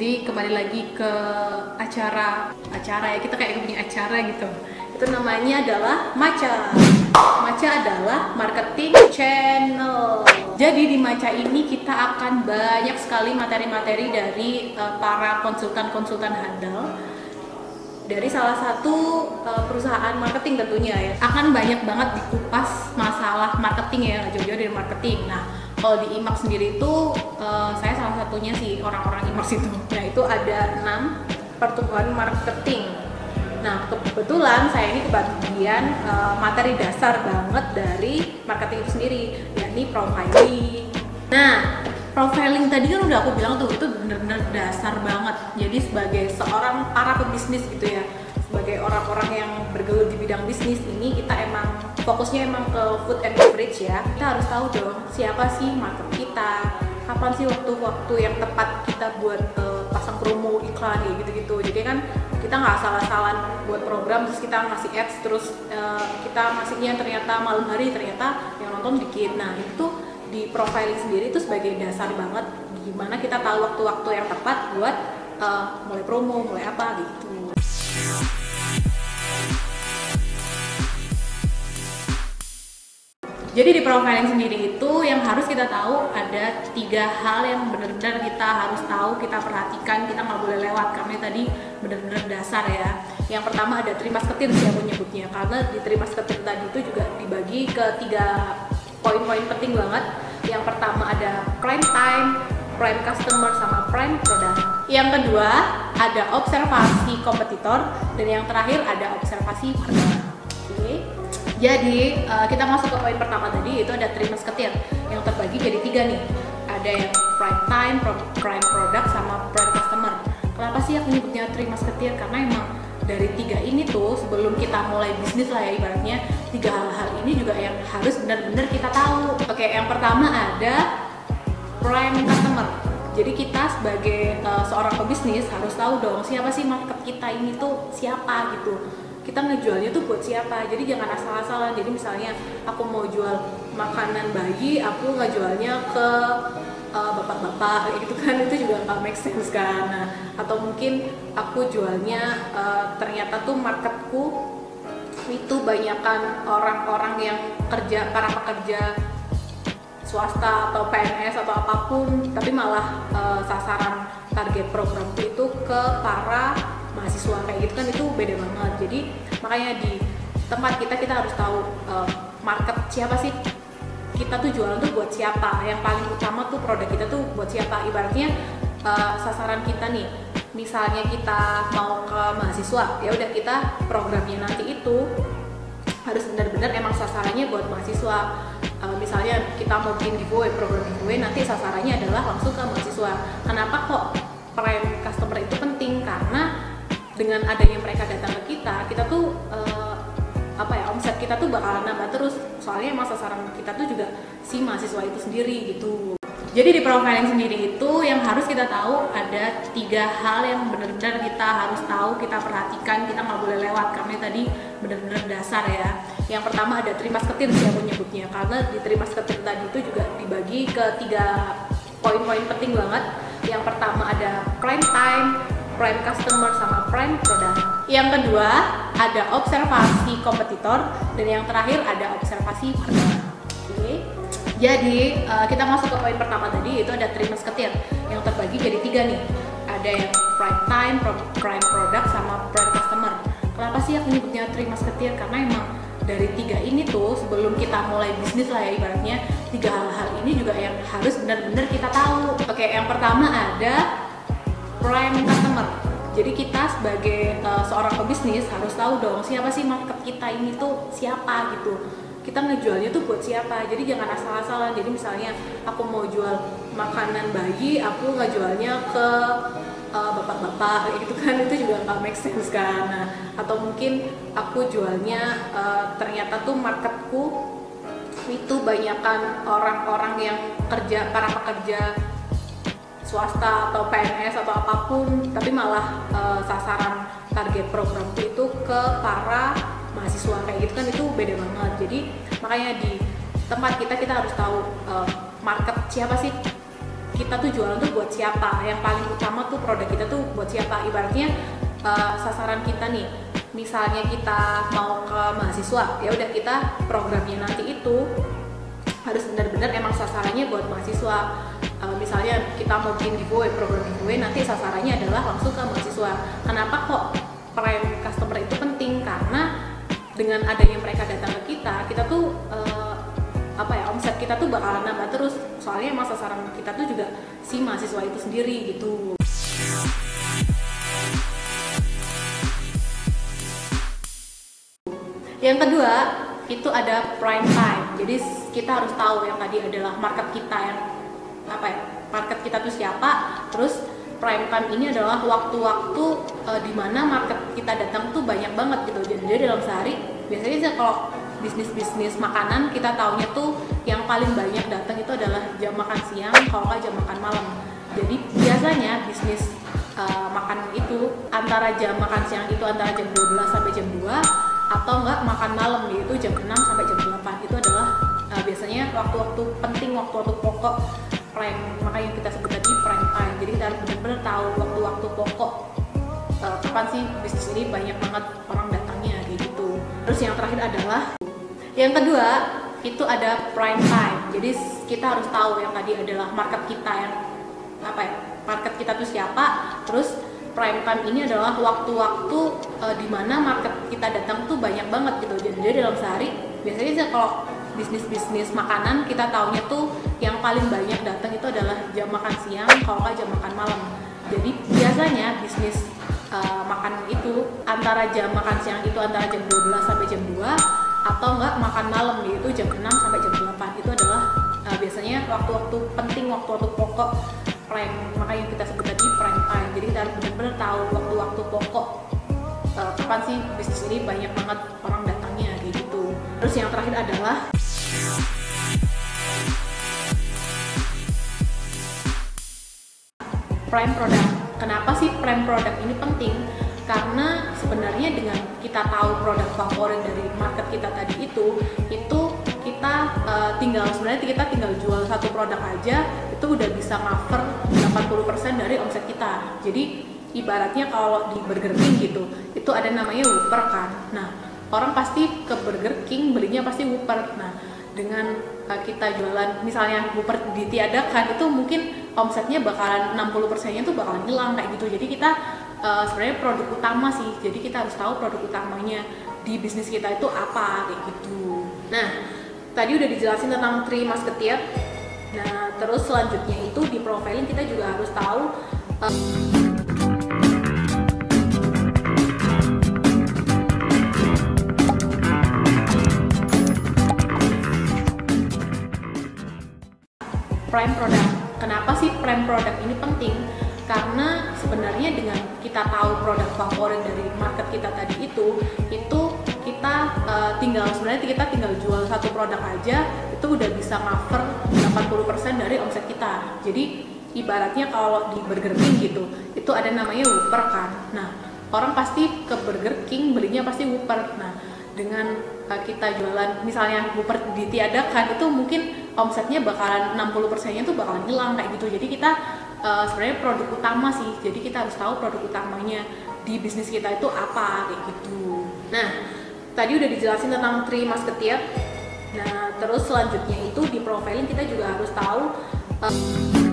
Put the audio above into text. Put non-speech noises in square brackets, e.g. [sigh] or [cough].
Jadi kembali lagi ke acara acara ya kita kayak punya acara gitu. Itu namanya adalah Maca. Maca adalah marketing channel. Jadi di Maca ini kita akan banyak sekali materi-materi dari uh, para konsultan-konsultan handal dari salah satu uh, perusahaan marketing tentunya ya akan banyak banget dikupas masalah marketing ya jauh-jauh dari marketing nah kalau di IMAX sendiri itu uh, saya salah satunya sih orang-orang IMAX itu nah itu ada enam pertumbuhan marketing nah kebetulan saya ini kebagian uh, materi dasar banget dari marketing itu sendiri yakni profiling. Nah profiling tadi kan udah aku bilang tuh itu bener-bener dasar banget. Jadi sebagai seorang para pebisnis gitu ya sebagai orang-orang yang bergelut di bidang bisnis ini kita emang fokusnya emang ke food and beverage ya. Kita harus tahu dong siapa sih market kita kapan sih waktu-waktu yang tepat kita buat uh, pasang promo iklan ya gitu-gitu. Jadi kan kita nggak salah-salah buat program terus kita ngasih ads terus uh, kita ngasihnya ternyata malam hari ternyata yang nonton dikit. Nah itu di profiling sendiri itu sebagai dasar banget gimana kita tahu waktu-waktu yang tepat buat uh, mulai promo, mulai apa gitu. Jadi di profiling sendiri itu yang harus kita tahu ada tiga hal yang benar-benar kita harus tahu, kita perhatikan, kita nggak boleh lewat karena tadi benar-benar dasar ya. Yang pertama ada terima seketir siapa menyebutnya karena di terima seketir tadi itu juga dibagi ke tiga poin-poin penting banget. Yang pertama ada prime time, prime customer sama prime product. Yang kedua ada observasi kompetitor dan yang terakhir ada observasi market. Jadi uh, kita masuk ke poin pertama tadi itu ada three musketeer yang terbagi jadi tiga nih. Ada yang prime time, prime product sama prime customer. Kenapa sih aku nyebutnya three musketeer? Karena emang dari tiga ini tuh sebelum kita mulai bisnis lah ya ibaratnya tiga hal-hal ini juga yang harus benar-benar kita tahu. Oke, yang pertama ada prime customer. Jadi kita sebagai uh, seorang pebisnis harus tahu dong siapa sih market kita ini tuh siapa gitu. Kita ngejualnya tuh buat siapa. Jadi jangan asal-asalan. Jadi misalnya aku mau jual makanan bayi, aku ngejualnya ke uh, bapak-bapak [laughs] gitu kan itu juga nggak make sense kan nah, atau mungkin aku jualnya uh, ternyata tuh marketku itu banyakkan orang-orang yang kerja para pekerja swasta atau PNS atau apa pun tapi malah uh, sasaran target programku itu ke para mahasiswa kayak gitu kan itu beda banget. Jadi makanya di tempat kita kita harus tahu uh, market siapa sih? Kita tuh jualan tuh buat siapa? Yang paling utama tuh produk kita tuh buat siapa? Ibaratnya uh, sasaran kita nih misalnya kita mau ke mahasiswa ya udah kita programnya nanti itu harus benar-benar emang sasarannya buat mahasiswa. Uh, misalnya kita mau bikin giveaway program giveaway nanti sasarannya adalah langsung ke mahasiswa. Kenapa kok prime customer itu penting dengan adanya mereka datang ke kita kita tuh uh, apa ya omset kita tuh bakalan nambah terus. Soalnya emang sasaran kita tuh juga si mahasiswa itu sendiri gitu. Jadi di profiling sendiri itu yang harus kita tahu ada tiga hal yang benar-benar kita harus tahu kita perhatikan kita nggak boleh lewat. Karena tadi benar-benar dasar ya. Yang pertama ada terima seketir siapa menyebutnya karena di terima seketir tadi itu juga dibagi ke tiga poin-poin penting banget. Yang pertama ada client time prime customer sama prime product. Yang kedua ada observasi kompetitor dan yang terakhir ada observasi market. Oke. Jadi uh, kita masuk ke poin pertama tadi itu ada three musketeer yang terbagi jadi tiga nih. Ada yang prime time, prime product sama prime customer. Kenapa sih aku nyebutnya three musketeer? Karena emang dari tiga ini tuh sebelum kita mulai bisnis lah ya ibaratnya tiga hal-hal ini juga yang harus benar-benar kita tahu. Oke, yang pertama ada prime customer. Jadi kita sebagai uh, seorang pebisnis harus tahu dong siapa sih market kita ini tuh siapa gitu. Kita ngejualnya tuh buat siapa. Jadi jangan asal-asalan. Jadi misalnya aku mau jual makanan bayi, aku ngejualnya ke uh, bapak-bapak gitu kan itu juga nggak make sense kan. Nah, atau mungkin aku jualnya uh, ternyata tuh marketku itu banyakkan orang-orang yang kerja para pekerja swasta atau PNS atau apa pun tapi malah uh, sasaran target program itu ke para mahasiswa. Kayak gitu kan itu beda banget. Jadi makanya di tempat kita kita harus tahu uh, market siapa sih? Kita tuh jualan tuh buat siapa? Yang paling utama tuh produk kita tuh buat siapa? Ibaratnya uh, sasaran kita nih misalnya kita mau ke mahasiswa ya udah kita programnya nanti itu harus benar-benar emang sasarannya buat mahasiswa. Uh, misalnya kita mau bikin giveaway program giveaway nanti sasarannya adalah langsung ke mahasiswa. Kenapa kok prime customer itu penting? Karena dengan adanya mereka datang ke kita kita tuh uh, apa ya omset kita tuh bakalan nambah terus. Soalnya emang sasaran kita tuh juga si mahasiswa itu sendiri gitu. Yang kedua itu ada prime time jadi kita harus tahu yang tadi adalah market kita yang apa ya market kita tuh siapa terus prime time ini adalah waktu-waktu uh, di mana market kita datang tuh banyak banget gitu. Jadi dalam sehari biasanya sih kalau bisnis-bisnis makanan kita taunya tuh yang paling banyak datang itu adalah jam makan siang kalau nggak jam makan malam. Jadi biasanya bisnis uh, makan itu antara jam makan siang itu antara jam 12 sampai jam 2 atau enggak makan malam yaitu jam 6 sampai jam 8 itu adalah uh, biasanya waktu-waktu penting waktu-waktu pokok prime makanya kita sebut tadi prime time jadi kita harus benar-benar tahu waktu-waktu pokok uh, kapan sih bisnis ini banyak banget orang datangnya gitu terus yang terakhir adalah yang kedua itu ada prime time. Jadi kita harus tahu yang tadi adalah market kita yang apa ya? Market kita tuh siapa? Terus prime time ini adalah waktu-waktu uh, di mana market kita datang tuh banyak banget gitu. Jadi dalam sehari biasanya sih kalau bisnis-bisnis makanan kita taunya tuh yang paling banyak datang itu adalah jam makan siang kalau nggak jam makan malam. Jadi biasanya bisnis uh, makan itu antara jam makan siang itu antara jam 12 sampai jam 2 atau enggak makan malam yaitu jam 6 sampai jam 8 itu adalah uh, biasanya waktu-waktu penting waktu-waktu pokok prime makanya kita sebut tadi prime time. Jadi kita harus benar-benar tahu waktu-waktu pokok uh, kapan sih bisnis ini banyak banget orang datangnya gitu. Terus yang terakhir adalah prime product. Kenapa sih prime product ini penting? Karena sebenarnya dengan kita tahu produk favorit dari market kita tadi itu itu uh, tinggal sebenarnya kita tinggal jual satu produk aja itu udah bisa cover 80% dari omset kita. Jadi ibaratnya kalau di Burger King gitu itu ada namanya Whopper kan. Nah orang pasti ke Burger King belinya pasti Whopper. Nah dengan uh, kita jualan misalnya Whopper ditiadakan itu mungkin omsetnya bakalan 60% nya tuh bakalan hilang kayak gitu. Jadi kita uh, sebenarnya produk utama sih. Jadi kita harus tahu produk utamanya di bisnis kita itu apa kayak gitu. Nah tadi udah dijelasin tentang three musketeer nah terus selanjutnya itu di profiling kita juga harus tahu uh, prime product. Kenapa sih prime product ini penting? karena sebenarnya dengan kita tahu produk favorit dari market kita tadi itu uh, tinggal sebenarnya kita tinggal jual satu produk aja itu udah bisa cover 80% dari omset kita. Jadi ibaratnya kalau di Burger King gitu itu ada namanya Whopper kan. Nah orang pasti ke Burger King belinya pasti Whopper. Nah dengan uh, kita jualan misalnya Whopper ditiadakan itu mungkin omsetnya bakalan 60% nya tuh bakalan hilang kayak gitu. Jadi kita uh, sebenarnya produk utama sih. Jadi kita harus tahu produk utamanya di bisnis kita itu apa kayak gitu. Nah tadi udah dijelasin tentang three musketeer. Nah terus selanjutnya itu di profiling kita juga harus tahu uh,